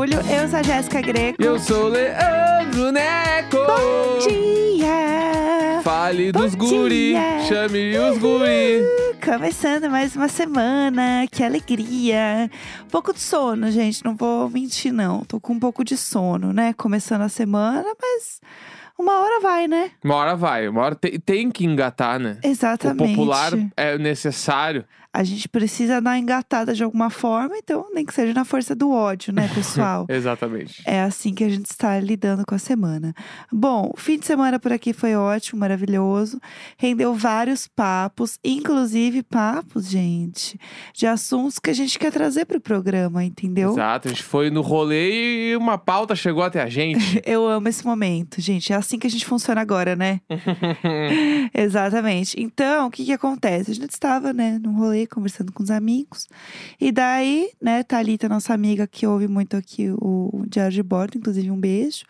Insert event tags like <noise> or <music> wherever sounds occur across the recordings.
segunda-feira, 25 de julho. Eu sou a Jéssica Greco. Eu sou Leandro Neco. Bom dia! Fale Bom dos guri, dia. chame os guri. Começando mais uma semana, que alegria. Um pouco de sono, gente, não vou mentir não. Tô com um pouco de sono, né? Começando a semana, mas uma hora vai, né? Uma hora vai, uma hora tem, tem que engatar, né? Exatamente. O popular é necessário. A gente precisa dar engatada de alguma forma, então nem que seja na força do ódio, né, pessoal? <laughs> Exatamente. É assim que a gente está lidando com a semana. Bom, o fim de semana por aqui foi ótimo, maravilhoso. Rendeu vários papos, inclusive papos, gente, de assuntos que a gente quer trazer para o programa, entendeu? Exato, a gente foi no rolê e uma pauta chegou até a gente. <laughs> Eu amo esse momento, gente. É assim que a gente funciona agora, né? <laughs> Exatamente. Então, o que que acontece? A gente estava, né, num rolê, conversando com os amigos. E daí, né, Thalita, nossa amiga que ouve muito aqui o, o Diário de Bordo, inclusive um beijo,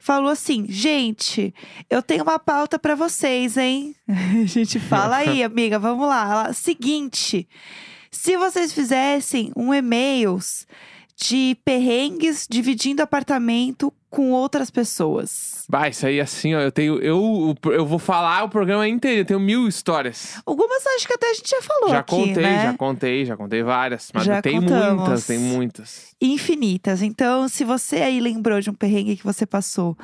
falou assim: gente, eu tenho uma pauta pra vocês, hein? <laughs> A gente fala aí, <laughs> amiga, vamos lá. Ela, Seguinte, se vocês fizessem um e-mails de perrengues dividindo apartamento com outras pessoas. Vai, isso aí assim, ó, eu tenho. Eu, eu vou falar o programa inteiro, eu tenho mil histórias. Algumas acho que até a gente já falou já aqui, contei, né? já contei, já contei várias. Mas Já tem contamos. muitas, tem muitas. infinitas. Então, se você aí lembrou de um perrengue que você passou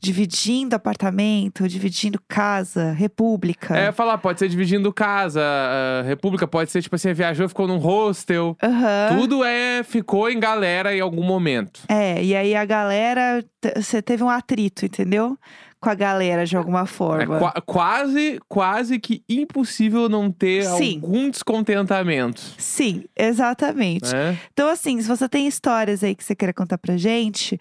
dividindo apartamento, dividindo casa, república. É, falar, pode ser dividindo casa, ah, república, pode ser tipo assim, viajou, ficou num hostel. Aham. Tudo é, ficou em galera em algum momento. É, e aí a galera, você teve um atrito, entendeu? Com a galera de alguma É forma. qua- quase, quase que impossível não ter Sim. algum descontentamento. Sim, exatamente. Né? Então, assim, se você tem histórias aí que você queira contar pra gente,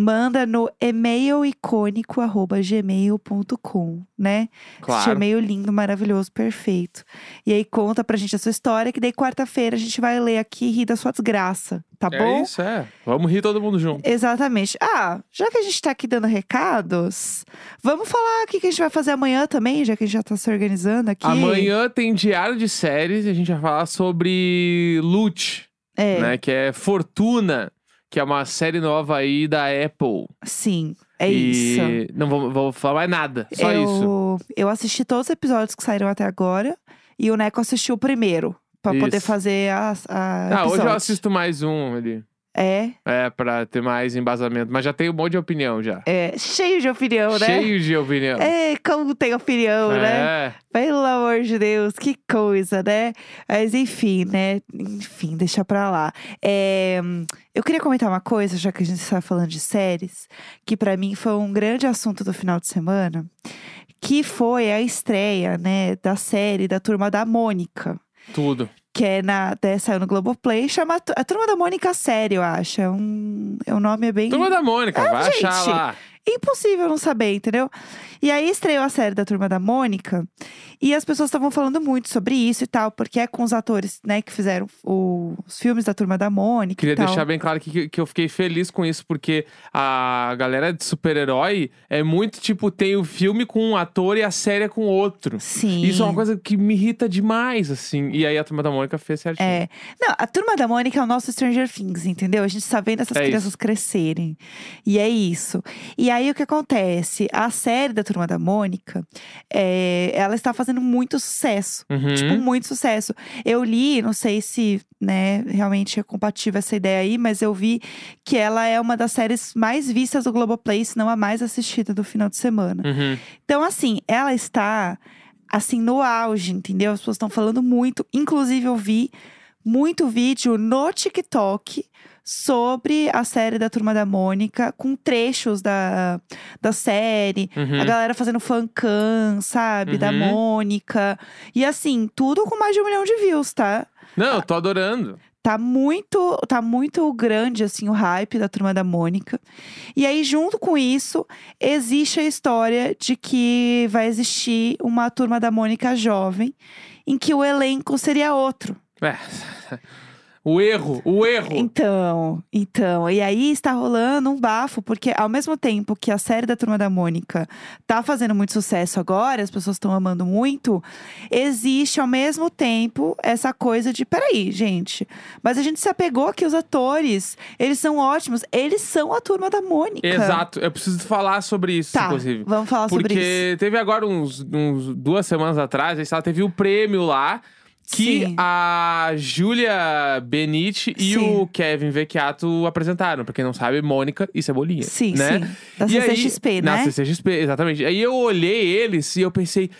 manda no e-mailicônico.gmail.com, né? Esse Claro. e-mail lindo, maravilhoso, perfeito. E aí conta pra gente a sua história, que daí quarta-feira a gente vai ler aqui e rir da sua desgraça, tá É bom? isso, é. Vamos rir todo mundo junto. Exatamente. Ah, já que a gente tá aqui dando recados, vamos falar o que a gente vai fazer amanhã também, já que a gente já tá se organizando aqui. Amanhã tem diário de séries e a gente vai falar sobre Loot, É, né? Que é Fortuna, que é uma série nova aí da Apple. sim, é e isso. Não vou, vou falar mais nada, só eu, isso. Eu assisti todos os episódios que saíram até agora. E o Neco assistiu o primeiro. Pra poder Isso. fazer a, a Ah, hoje eu assisto mais um ali. É, É, pra ter mais embasamento. Mas já tenho um monte de opinião já. é, cheio de opinião, né? Cheio de opinião. É, como tem opinião, né? É. Pelo amor de Deus, que coisa, né? Mas enfim, né? Enfim, deixa pra lá. É, eu queria comentar uma coisa, já que a gente está falando de séries, que pra mim foi um grande assunto do final de semana, que foi a estreia, né, da série da Turma da Mônica. Tudo. Que é na, até saiu no Globoplay, chama a Turma da Mônica Sério, eu acho. É um, é um nome bem Turma da Mônica, vai É, gente. achar lá. Impossível não saber, entendeu? E aí estreou a série da Turma da Mônica e as pessoas estavam falando muito sobre isso e tal, porque é com os atores, né, que fizeram o- os filmes da Turma da Mônica Queria deixar bem claro que, que eu fiquei feliz com isso, porque a galera de super-herói é muito tipo, tem o filme com um ator e a série é com outro. Sim. Isso é uma coisa que me irrita demais, assim. E aí a turma da Mônica fez certinho. É. Não, a turma da Mônica é o nosso Stranger Things, entendeu? A gente tá vendo essas É crianças isso. crescerem. E é isso. E aí o que acontece? A série da turma da Mônica, é, ela está fazendo muito sucesso. Uhum. Tipo, muito sucesso. Eu li, não sei se, né, realmente é compatível essa ideia aí, mas eu vi que ela é uma das séries mais vistas do Globoplay, se não a mais assistida do final de semana. Uhum. Então, assim, ela está, assim, no auge, entendeu? As pessoas estão falando muito. Inclusive, eu vi muito vídeo no TikTok sobre a série da Turma da Mônica, com trechos da, da série. Uhum. A galera fazendo fancam, sabe? Da Uhum. Mônica. E assim, tudo com mais de um milhão de views, tá? Não, eu tô adorando. Tá muito, tá muito grande assim o hype da turma da Mônica. E aí junto com isso, existe a história de que vai existir uma turma da Mônica jovem em que o elenco seria outro. É. O erro, o erro. Então, então, e aí está rolando um bafo, porque ao mesmo tempo que a série da Turma da Mônica tá fazendo muito sucesso agora, as pessoas estão amando muito, existe ao mesmo tempo essa coisa de, peraí, gente, mas a gente se apegou que os atores, eles são ótimos, eles são a Turma da Mônica. Exato, eu preciso falar sobre isso, Tá, inclusive. vamos falar sobre Porque isso. teve agora uns, uns duas semanas atrás, a gente teve o prêmio lá. Que Sim. a Júlia Benite e Sim. o Kevin Vecchiato apresentaram. Pra quem não sabe, Mônica e Cebolinha. Sim, né? sim. Da E aí- CCXP, Na né? CCXP, exatamente. Aí eu olhei eles e eu pensei,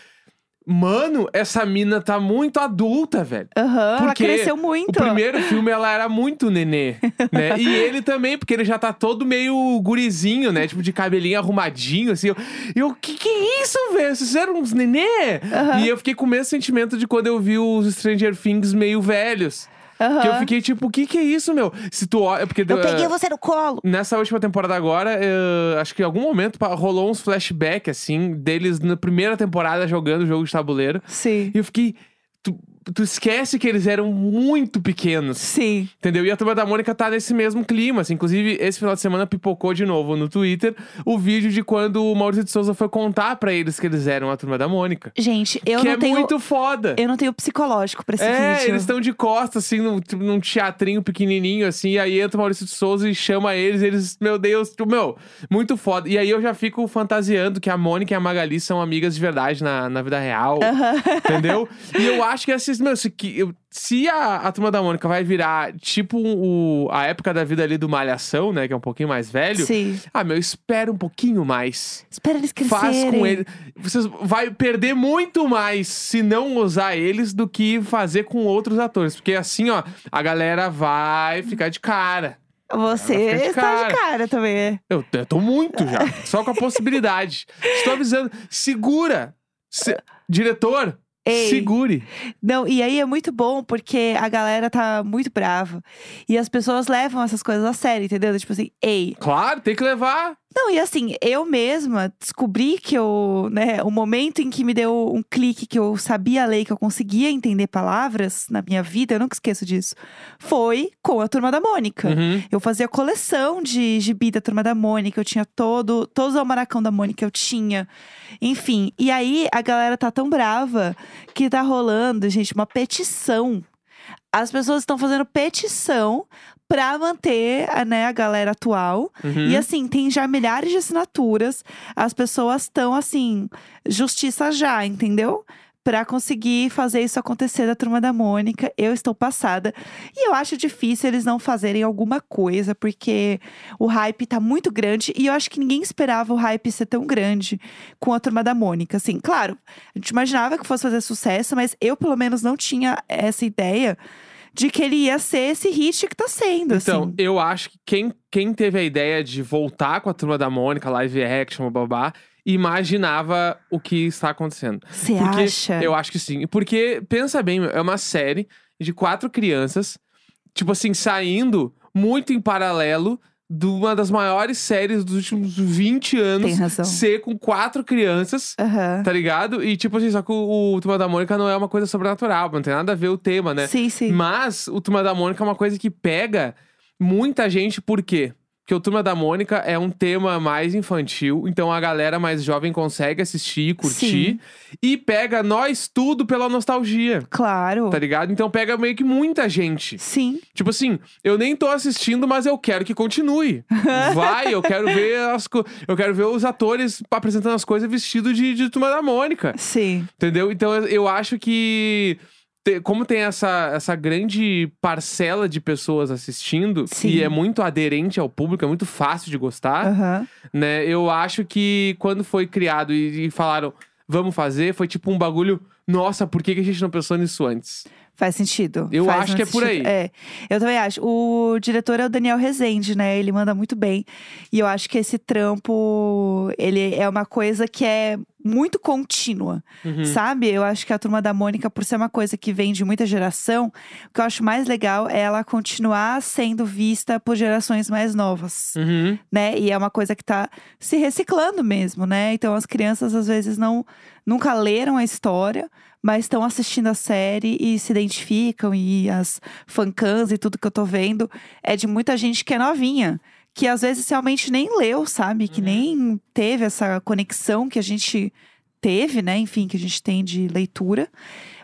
mano, essa mina tá muito adulta, velho. Aham, ela Porque cresceu muito. O primeiro filme ela era muito nenê, <laughs> né? E ele também, porque ele já tá todo meio gurizinho, né? Tipo de cabelinho arrumadinho, assim. Eu, eu que que é isso, velho? Vocês eram uns nenê? Aham. E eu fiquei com o mesmo sentimento de quando eu vi os Stranger Things meio velhos. Aham. Que eu fiquei tipo, o que que é isso, meu? Se tu olha... Porque, Eu peguei eh, você no colo. Nessa última temporada agora, eh, acho que em algum momento rolou uns flashbacks, assim, deles na primeira temporada jogando jogo de tabuleiro. Sim. E eu fiquei. Tu, tu esquece que eles eram muito pequenos. Sim. Entendeu? E a turma da Mônica tá nesse mesmo clima. Assim. Inclusive, esse final de semana pipocou de novo no Twitter o vídeo de quando o Maurício de Souza foi contar pra eles que eles eram a turma da Mônica. Gente, eu que não é tenho. muito foda. Eu não tenho psicológico pra esse É, vídeo. eles estão de costas, assim, num, tipo, num teatrinho pequenininho, assim, e aí entra o Maurício de Souza e chama eles, eles, meu Deus, tipo, meu, muito foda. E aí eu já fico fantasiando que a Mônica e a Magali são amigas de verdade na, na vida real, Aham. entendeu? <laughs> E eu acho que esses, meu, se, eu- se a, a Turma da Mônica vai virar, tipo, o, a época da vida ali do Malhação, né, que é um pouquinho mais velho, Sim. ah, meu, espera um pouquinho mais. Espera eles crescerem. Faz com ele. Você vai perder muito mais se não usar eles do que fazer com outros atores. Porque assim, ó, a galera vai ficar de cara. Você de está cara. de cara também. Eu, eu tô muito já. Só com a possibilidade. Estou avisando. Segura! Se- diretor, Ei. segure. Não, e aí é muito bom porque a galera tá muito brava. E as pessoas levam essas coisas a sério, entendeu? Tipo assim, ei. Claro, tem que levar. Não, e assim, eu mesma descobri que eu, né, o momento em que me deu um clique que eu sabia ler, que eu conseguia entender palavras na minha vida, eu nunca esqueço disso, foi com a Turma da Mônica. Uhum. Eu fazia coleção de gibi da Turma da Mônica, eu tinha todo, todos os almanacão da Mônica, eu tinha. Enfim, e aí a galera tá tão brava que tá rolando, gente, uma petição. As pessoas estão fazendo petição pra manter a, né, a galera atual. Uhum. E assim, tem já milhares de assinaturas. As pessoas estão assim, justiça já, entendeu? Pra conseguir fazer isso acontecer da turma da Mônica. Eu estou passada. E eu acho difícil eles não fazerem alguma coisa, porque o hype tá muito grande. E eu acho que ninguém esperava o hype ser tão grande com a turma da Mônica. Assim, claro, a gente imaginava que fosse fazer sucesso, mas eu, pelo menos, não tinha essa ideia de que ele ia ser esse hit que tá sendo. Então, assim. eu acho que quem, quem teve a ideia de voltar com a turma da Mônica, live action, babá, imaginava o que está acontecendo. Você acha? eu acho que sim. Porque, pensa bem, é uma série de quatro crianças, tipo assim, saindo muito em paralelo de uma das maiores séries dos últimos 20 anos. Tem razão. Ser com quatro crianças. Aham. Tá ligado? E tipo assim, só que o, o Turma da Mônica não é uma coisa sobrenatural, não tem nada a ver o tema, né? Sim, sim. Mas o Turma da Mônica é uma coisa que pega muita gente, por quê? Porque o Turma da Mônica é um tema mais infantil, então a galera mais jovem consegue assistir, curtir. Sim. E pega nós tudo pela nostalgia, Claro. tá ligado? Então pega meio que muita gente. Sim. Tipo assim, eu nem tô assistindo, mas eu quero que continue. <laughs> Vai, eu quero ver as eu quero ver os atores apresentando as coisas vestidos de, de Turma da Mônica. Sim. Entendeu? Então eu acho que. Como tem essa, essa grande parcela de pessoas assistindo, Sim. e é muito aderente ao público, é muito fácil de gostar, Aham. né? Eu acho que quando foi criado e, e falaram, vamos fazer, foi tipo um bagulho. Nossa, por que, que a gente não pensou nisso antes? Faz sentido. Eu Faz acho que é muito por sentido. aí. É. Eu também acho. O diretor é o Daniel Rezende, né? Ele manda muito bem. E eu acho que esse trampo, ele é uma coisa que é muito contínua, Uhum. sabe? Eu acho que a turma da Mônica, por ser uma coisa que vem de muita geração, o que eu acho mais legal é ela continuar sendo vista por gerações mais novas, Uhum. né? E é uma coisa que tá se reciclando mesmo, né? Então as crianças às vezes não nunca leram a história, mas estão assistindo a série e se identificam e as fancams e tudo que eu tô vendo é de muita gente que é novinha, que às vezes realmente nem leu, sabe? Que Uhum. nem teve essa conexão que a gente teve, né? Enfim, que a gente tem de leitura.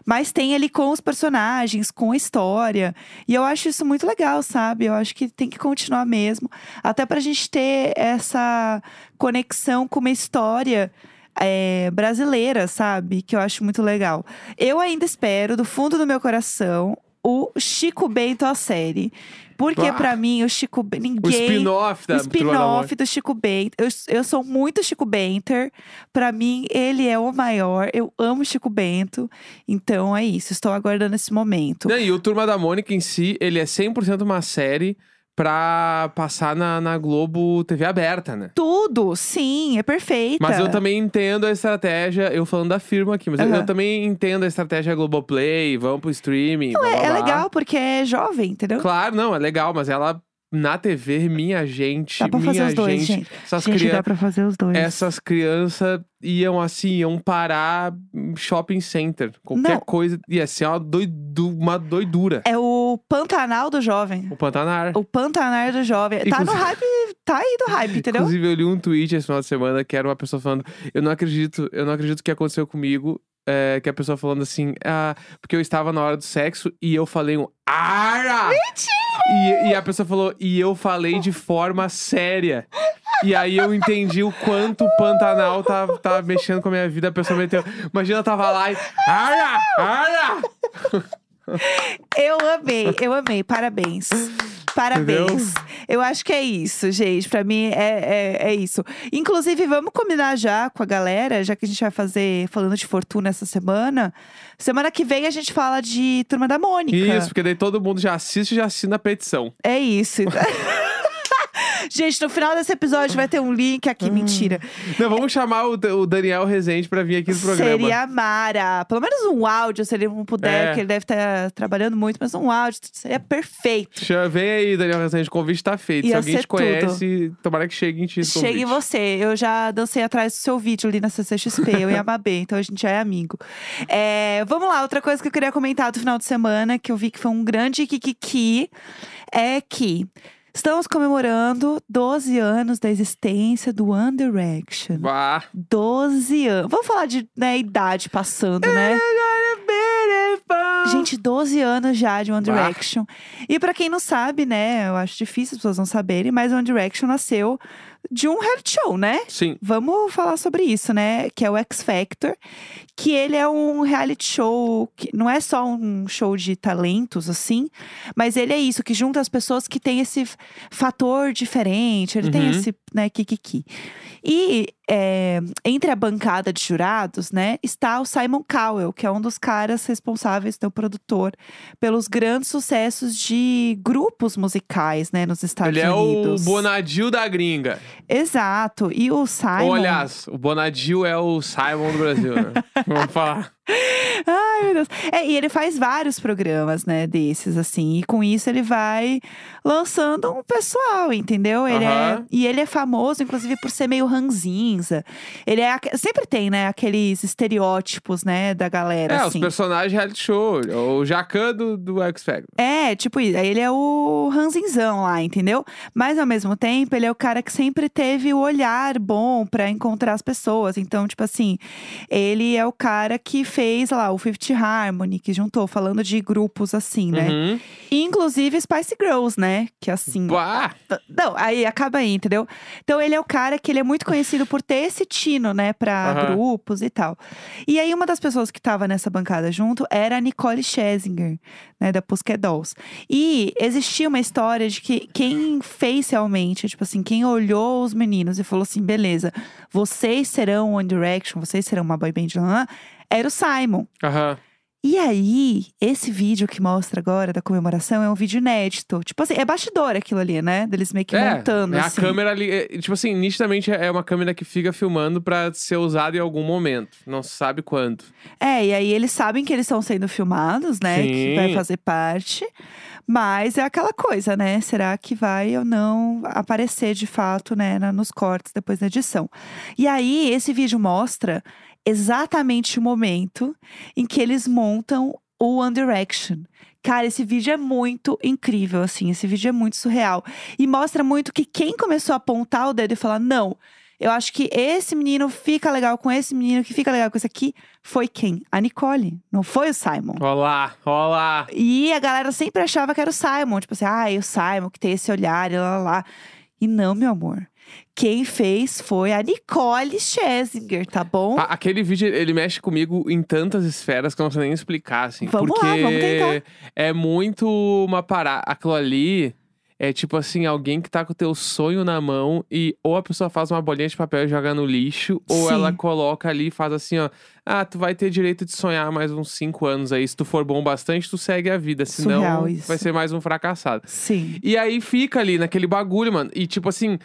Mas tem ali com os personagens, com a história. E eu acho isso muito legal, sabe? Eu acho que tem que continuar mesmo. Até pra gente ter essa conexão com uma história é, brasileira, sabe? Que eu acho muito legal. Eu ainda espero, do fundo do meu coração, o Chico Bento a série. Porque Ah. pra mim, o Chico Bento. O Ninguém. spin-off da O Mônica. do Chico Bento. Eu, eu sou muito Chico Benter. Pra mim, ele é o maior. Eu amo Chico Bento. Então é isso. Estou aguardando esse momento. E o Turma da Mônica em si, ele é 100% uma série pra passar na, na Globo TV aberta, né? Tudo, sim, é perfeita. Mas eu também entendo a estratégia, eu falando da firma aqui, mas eu- eu, também entendo a estratégia Globoplay, vamos pro streaming. blá, blá, É, é blá. legal porque é jovem, entendeu? Claro, não, é legal, mas ela na TV, minha gente, Dá pra minha fazer os dois, gente. essas Gente, crianças. dá pra fazer os dois. Essas crianças iam assim, iam parar em shopping center. Qualquer Não. coisa ia ser uma, doidu, uma doidura. É o Pantanal do jovem. O Pantanar. O Pantanar do jovem. Tá no hype, tá aí do hype, <laughs> entendeu? Inclusive, eu li um tweet esse final de semana que era uma pessoa falando: Eu não acredito, eu não acredito que aconteceu comigo. É, que a pessoa falando assim, ah, porque eu estava na hora do sexo e eu falei um ara! Mentira! E, e a pessoa falou, e eu falei de forma séria. E aí eu entendi o quanto o Pantanal tá, tá mexendo com a minha vida. A pessoa meteu. Imagina, eu tava lá e. Ara! Ara! Eu amei, eu amei. Parabéns. Parabéns. Entendeu? Eu acho que é isso, gente. Pra mim é, é, é isso. Inclusive, vamos combinar já com a galera, já que a gente vai fazer falando de fortuna essa semana. Semana que vem a gente fala de Turma da Mônica. Isso, porque daí todo mundo já assiste e já assina a petição. É isso. <laughs> gente, no final desse episódio vai ter um link aqui. Mentira. Não, vamos chamar o, o Daniel Rezende pra vir aqui no programa. Seria Mara. Pelo menos um áudio, se ele não puder, É. porque ele deve estar trabalhando muito, mas um áudio seria perfeito. Chama- Vem aí, Daniel Rezende, o convite tá feito. Se Ia alguém ser te conhece, tomara que chegue em ti esse Chega em convite. você. Eu já dancei atrás do seu vídeo ali na CCXP, eu e a Mabê, então a gente já é amigo. É, vamos lá, outra coisa que eu queria comentar do final de semana, que eu vi que foi um grande kikiki, é que estamos comemorando 12 anos da existência do One Direction. Bah. 12 anos. Vamos falar de né, idade passando, né? Gente, 12 anos já de One Bah. Direction. E pra quem não sabe, né? Eu acho difícil as pessoas não saberem, mas One Direction nasceu de um reality show, né? Sim. Vamos falar sobre isso, né? Que é o X Factor, que ele é um reality show que não é só um show de talentos assim, mas ele é isso que junta as pessoas que têm esse fator diferente, ele tem Uhum. esse, né, kikiki. E é, entre a bancada de jurados, né, está o Simon Cowell, que é um dos caras responsáveis, né, o produtor, pelos grandes sucessos de grupos musicais, né, nos Estados Ele é Unidos. o Bonadil da gringa. Exato. E o Simon. Ou, aliás, o Bonadil é o Simon do Brasil, né? <laughs> Vamos falar. Ai, meu Deus. É, e ele faz vários programas, né, desses, assim. E com isso ele vai lançando um pessoal, entendeu? Ele é, e ele é famoso, inclusive, por ser meio ranzinza. Ele é. Sempre tem, né, aqueles estereótipos, né, da galera. É, os assim. personagens de reality show. O Jacan do, do X Factor. É, tipo ele é o ranzinzão lá, entendeu? Mas ao mesmo tempo, ele é o cara que sempre teve o olhar bom pra encontrar as pessoas. Então, tipo assim, ele é o cara que fez lá o Fifth Harmony, que juntou, falando de grupos assim, né? Uhum. Inclusive Spice Girls, né? Que assim. Bah. Não, aí acaba aí, entendeu? Então ele é o cara que ele é muito conhecido por ter esse tino, né, pra Aham. grupos e tal. E aí uma das pessoas que tava nessa bancada junto era a Nicole Scherzinger, né, da Pussycat Dolls. E existia uma história de que quem fez realmente, tipo assim, quem olhou os meninos e falou assim, beleza, vocês serão One Direction, vocês serão uma boy band, era o Simon. Aham. E aí, esse vídeo que mostra agora da comemoração é um vídeo inédito. Tipo assim, é bastidor aquilo ali, né? Deles meio que é, montando. é assim. a câmera ali. é, tipo assim, nitidamente é uma câmera que fica filmando pra ser usada em algum momento. Não se sabe quando. É, e aí eles sabem que eles estão sendo filmados, né? Que Sim. vai fazer parte. Mas é aquela coisa, né? Será que vai ou não aparecer de fato, né? Nos cortes depois da edição. E aí, esse vídeo mostra exatamente o momento em que eles montam o One Direction. Cara, esse vídeo é muito incrível, assim. Esse vídeo é muito surreal. E mostra muito que quem começou a apontar o dedo e falar, não, eu acho que esse menino fica legal com esse menino, que fica legal com esse aqui, foi quem? A Nicole, não foi o Simon. Olá, olá. E a galera sempre achava que era o Simon, tipo assim, ai, o Simon que tem esse olhar e lá, lá, lá. E não, meu amor. Quem fez foi a Nicole Scherzinger, tá bom? A- Aquele vídeo, ele mexe comigo em tantas esferas que eu não sei nem explicar, assim. Vamos lá, porque vamos tentar. é muito uma parada. Aquilo ali é tipo assim, alguém que tá com o teu sonho na mão e ou a pessoa faz uma bolinha de papel e joga no lixo, ou Sim. ela coloca ali e faz assim, ó. Ah, tu vai ter direito de sonhar mais uns cinco anos aí. Se tu for bom bastante, tu segue a vida. Senão, Surreal vai ser mais um fracassado. Sim. E aí fica ali naquele bagulho, mano. E tipo assim,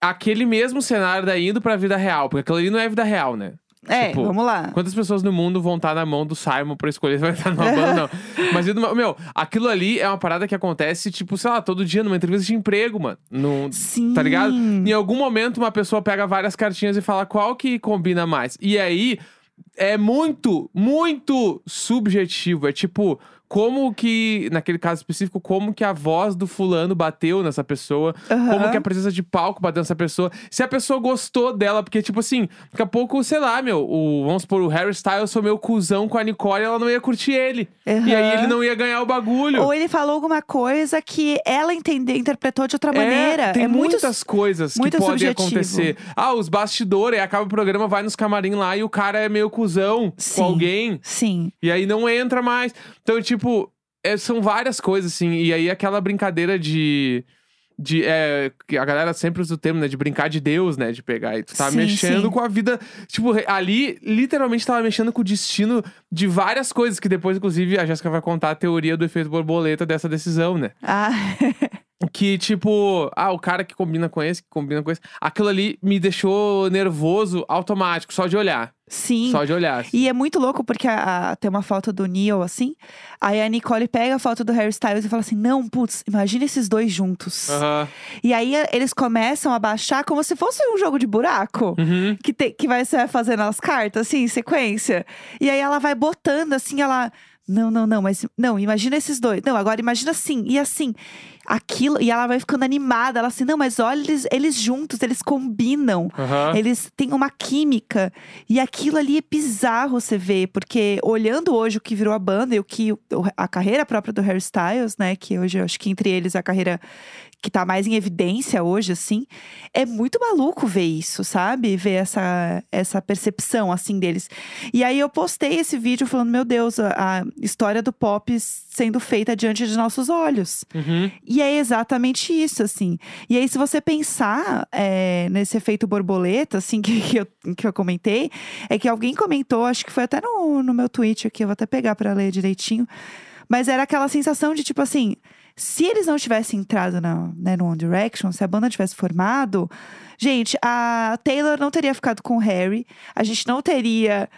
aquele mesmo cenário daí indo pra vida real. Porque aquilo ali não é vida real, né? É, Tipo, vamos lá. Quantas pessoas no mundo vão estar na mão do Simon pra escolher se vai estar numa banda, não. <laughs> Mas, meu, aquilo ali é uma parada que acontece, tipo, sei lá, todo dia numa entrevista de emprego, mano. No, Sim. Tá ligado? Em algum momento, uma pessoa pega várias cartinhas e fala qual que combina mais. E aí, é muito, muito subjetivo. É tipo, como que, naquele caso específico, como que a voz do fulano bateu nessa pessoa. Aham. Como que a presença de palco bateu nessa pessoa. Se a pessoa gostou dela, porque, tipo assim, daqui a pouco, sei lá, meu, o, vamos supor, o Harry Styles foi meu cuzão com a Nicole, ela não ia curtir ele. E aí ele não ia ganhar o bagulho. Ou ele falou alguma coisa que ela entendeu, interpretou de outra maneira. É, tem é muito muitas coisas muito que podem subjetivo. acontecer. Ah, os bastidores, aí acaba o programa, vai nos camarim lá e o cara é meio cuzão Sim. com alguém. Sim. E aí não entra mais. Então, tipo, é, são várias coisas, assim. E aí aquela brincadeira de. De, é, que a galera sempre usa o termo, né? De brincar de Deus, né? De pegar e tu tá Sim, mexendo sim. com a vida. Tipo, ali, literalmente, tava mexendo com o destino de várias coisas. Que depois, inclusive, a Jéssica vai contar a teoria do efeito borboleta dessa decisão, né? Ah, <laughs> Que, tipo, ah, o cara que combina com esse, que combina com esse. Aquilo ali me deixou nervoso automático, só de olhar. Sim. Só de olhar. assim. E é muito louco porque a- a- tem uma foto do Neil assim. Aí a Nicole pega a foto do Harry Styles e fala assim: Não, putz, imagina esses dois juntos. Aham. E aí a- eles começam a baixar como se fosse um jogo de buraco. Uhum. Que, que vai ser fazendo as cartas, assim, em sequência. E aí ela vai botando assim, ela. Não, não, não, mas. Não, imagina esses dois. Não, agora imagina assim, e assim. Aquilo. E ela vai ficando animada. Ela assim, não, mas olha, eles, eles juntos, eles combinam. Aham. Eles têm uma química. E aquilo ali é bizarro você ver, porque olhando hoje o que virou a banda e o que a carreira própria do Harry Styles, né? Que hoje eu acho que entre eles é a carreira que tá mais em evidência hoje, assim. É muito maluco ver isso, sabe? Ver essa, essa percepção, assim, deles. E aí eu postei esse vídeo falando, meu Deus, a, a história do pop sendo feita diante de nossos olhos. Uhum. E é exatamente isso, assim. E aí, se você pensar é, nesse efeito borboleta, assim, <laughs> que, que, eu, que eu comentei, é que alguém comentou, acho que foi até no, no meu tweet aqui, eu vou até pegar pra ler direitinho. Mas era aquela sensação de tipo assim. Se eles não tivessem entrado na, né, no One Direction, se a banda tivesse formado, gente, a Taylor não teria ficado com o Harry, a gente não teria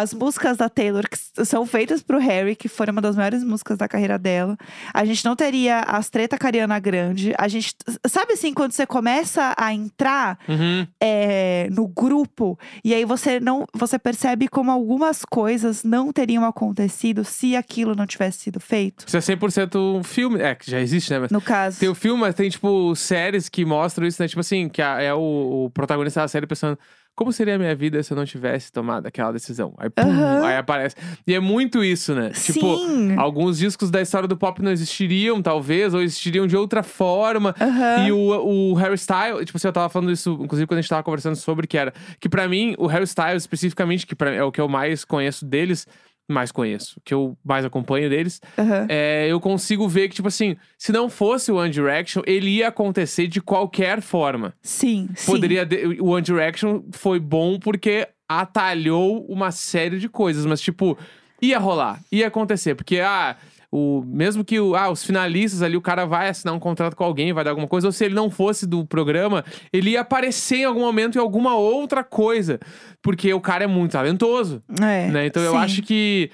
as músicas da Taylor que são feitas pro Harry, que foram uma das maiores músicas da carreira dela. A gente não teria as treta com a Ariana Grande. A gente. Sabe assim, quando você começa a entrar Uhum. é, no grupo e aí você não você percebe como algumas coisas não teriam acontecido se aquilo não tivesse sido feito. Isso é 100% um filme. É, que já existe, né? Mas No caso. Tem o filme, mas tem, tipo, séries que mostram isso, né? Tipo assim, que é o, o protagonista da série pensando. Como seria a minha vida se eu não tivesse tomado aquela decisão? Aí, pum, Aham. aí aparece. E é muito isso, né? Tipo, Sim. alguns discos da história do pop não existiriam, talvez, ou existiriam de outra forma. Aham. E o, o Harry Styles, tipo assim, eu tava falando isso, inclusive, quando a gente tava conversando sobre, que era. Que pra mim, o Harry Styles, especificamente, que pra, é o que eu mais conheço deles, mais conheço, que eu mais acompanho deles, Aham. é, eu consigo ver que, tipo assim, se não fosse o One Direction, ele ia acontecer de qualquer forma. Sim, sim. Poderia. de- O One Direction foi bom porque atalhou uma série de coisas, mas, tipo. ia rolar, ia acontecer. Porque, ah, o, mesmo que o, ah, os finalistas ali, o cara vai assinar um contrato com alguém, vai dar alguma coisa, ou se ele não fosse do programa, ele ia aparecer em algum momento em alguma outra coisa. Porque o cara é muito talentoso. É, né? Então eu sim. acho que.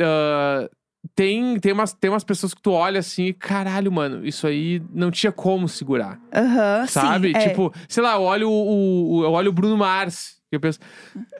ah, tem, tem, umas, tem umas pessoas que tu olha assim, e, caralho, mano, isso aí não tinha como segurar. Aham, Sabe? sim, é. Tipo, sei lá, eu olho o, o- eu olho o Bruno Mars. Eu penso,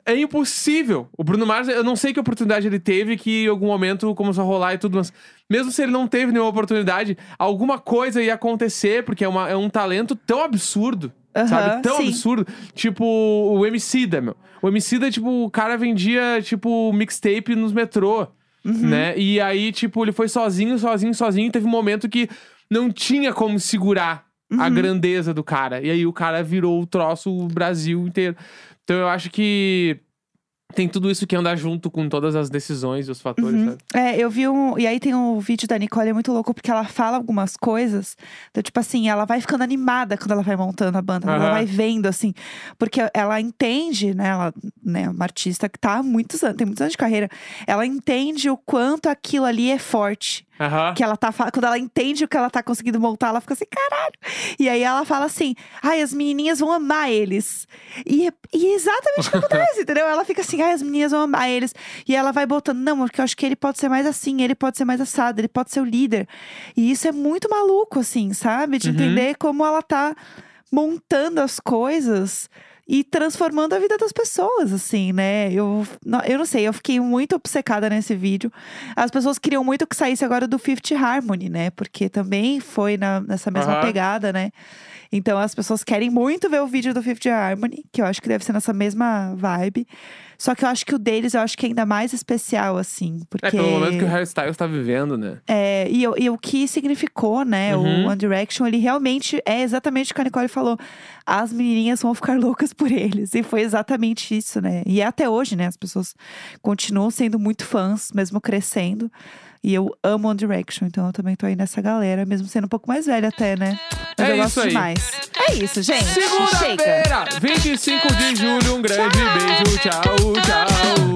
é impossível. O Bruno Mars, eu não sei que oportunidade ele teve que em algum momento começou a rolar e tudo, mas mesmo se ele não teve nenhuma oportunidade, alguma coisa ia acontecer, porque é, uma, é um talento tão absurdo. Aham, sabe? Tão sim. absurdo. Tipo, o Emicida, meu. O Emicida, tipo, o cara vendia, tipo, mixtape nos metrô, Uhum. né? E aí, tipo, ele foi sozinho, sozinho, sozinho. Teve um momento que não tinha como segurar a Uhum. grandeza do cara. E aí o cara virou o troço o Brasil inteiro. Então eu acho que tem tudo isso que anda junto com todas as decisões e os fatores, Uhum. É, eu vi um. E aí tem um vídeo da Nicole, é muito louco, porque ela fala algumas coisas. Então, tipo assim, ela vai ficando animada quando ela vai montando a banda, quando ela vai vendo, assim. Porque ela entende, né? Ela né, é uma artista que tá há muitos anos, tem muitos anos de carreira. Ela entende o quanto aquilo ali é forte. Aham. Que ela tá. Quando ela entende o que ela tá conseguindo montar, ela fica assim, caralho. E aí ela fala assim: ai, as menininhas vão amar eles. E, e é exatamente o que acontece, <laughs> entendeu? Ela fica assim, ai, as meninas vão amar eles. E ela vai botando, não, porque eu acho que ele pode ser mais assim, ele pode ser mais assado, ele pode ser o líder. E isso é muito maluco, assim, sabe? De Uhum. entender como ela tá montando as coisas. E transformando a vida das pessoas, assim, né? Eu, não- eu não sei, eu fiquei muito obcecada nesse vídeo. As pessoas queriam muito que saísse agora do Fifth Harmony, né? Porque também foi na- nessa mesma Aham. pegada, né? Então as pessoas querem muito ver o vídeo do Fifth Harmony, que eu acho que deve ser nessa mesma vibe. Só que eu acho que o deles eu acho que é ainda mais especial, assim. Porque... É pelo momento que o Harry Styles tá vivendo, né? É, e, o- e o que significou, né? Uhum. O One Direction, ele realmente é exatamente o que a Nicole falou. As menininhas vão ficar <laughs> loucas por eles. E foi exatamente isso, né? E é até hoje, né? As pessoas continuam sendo muito fãs, mesmo crescendo. E eu amo One Direction, então eu também tô aí nessa galera, mesmo sendo um pouco mais velha até, né? Mas É eu gosto aí. demais. É isso, gente. Segunda-feira, 25 de julho. Um grande beijo. Tchau, tchau.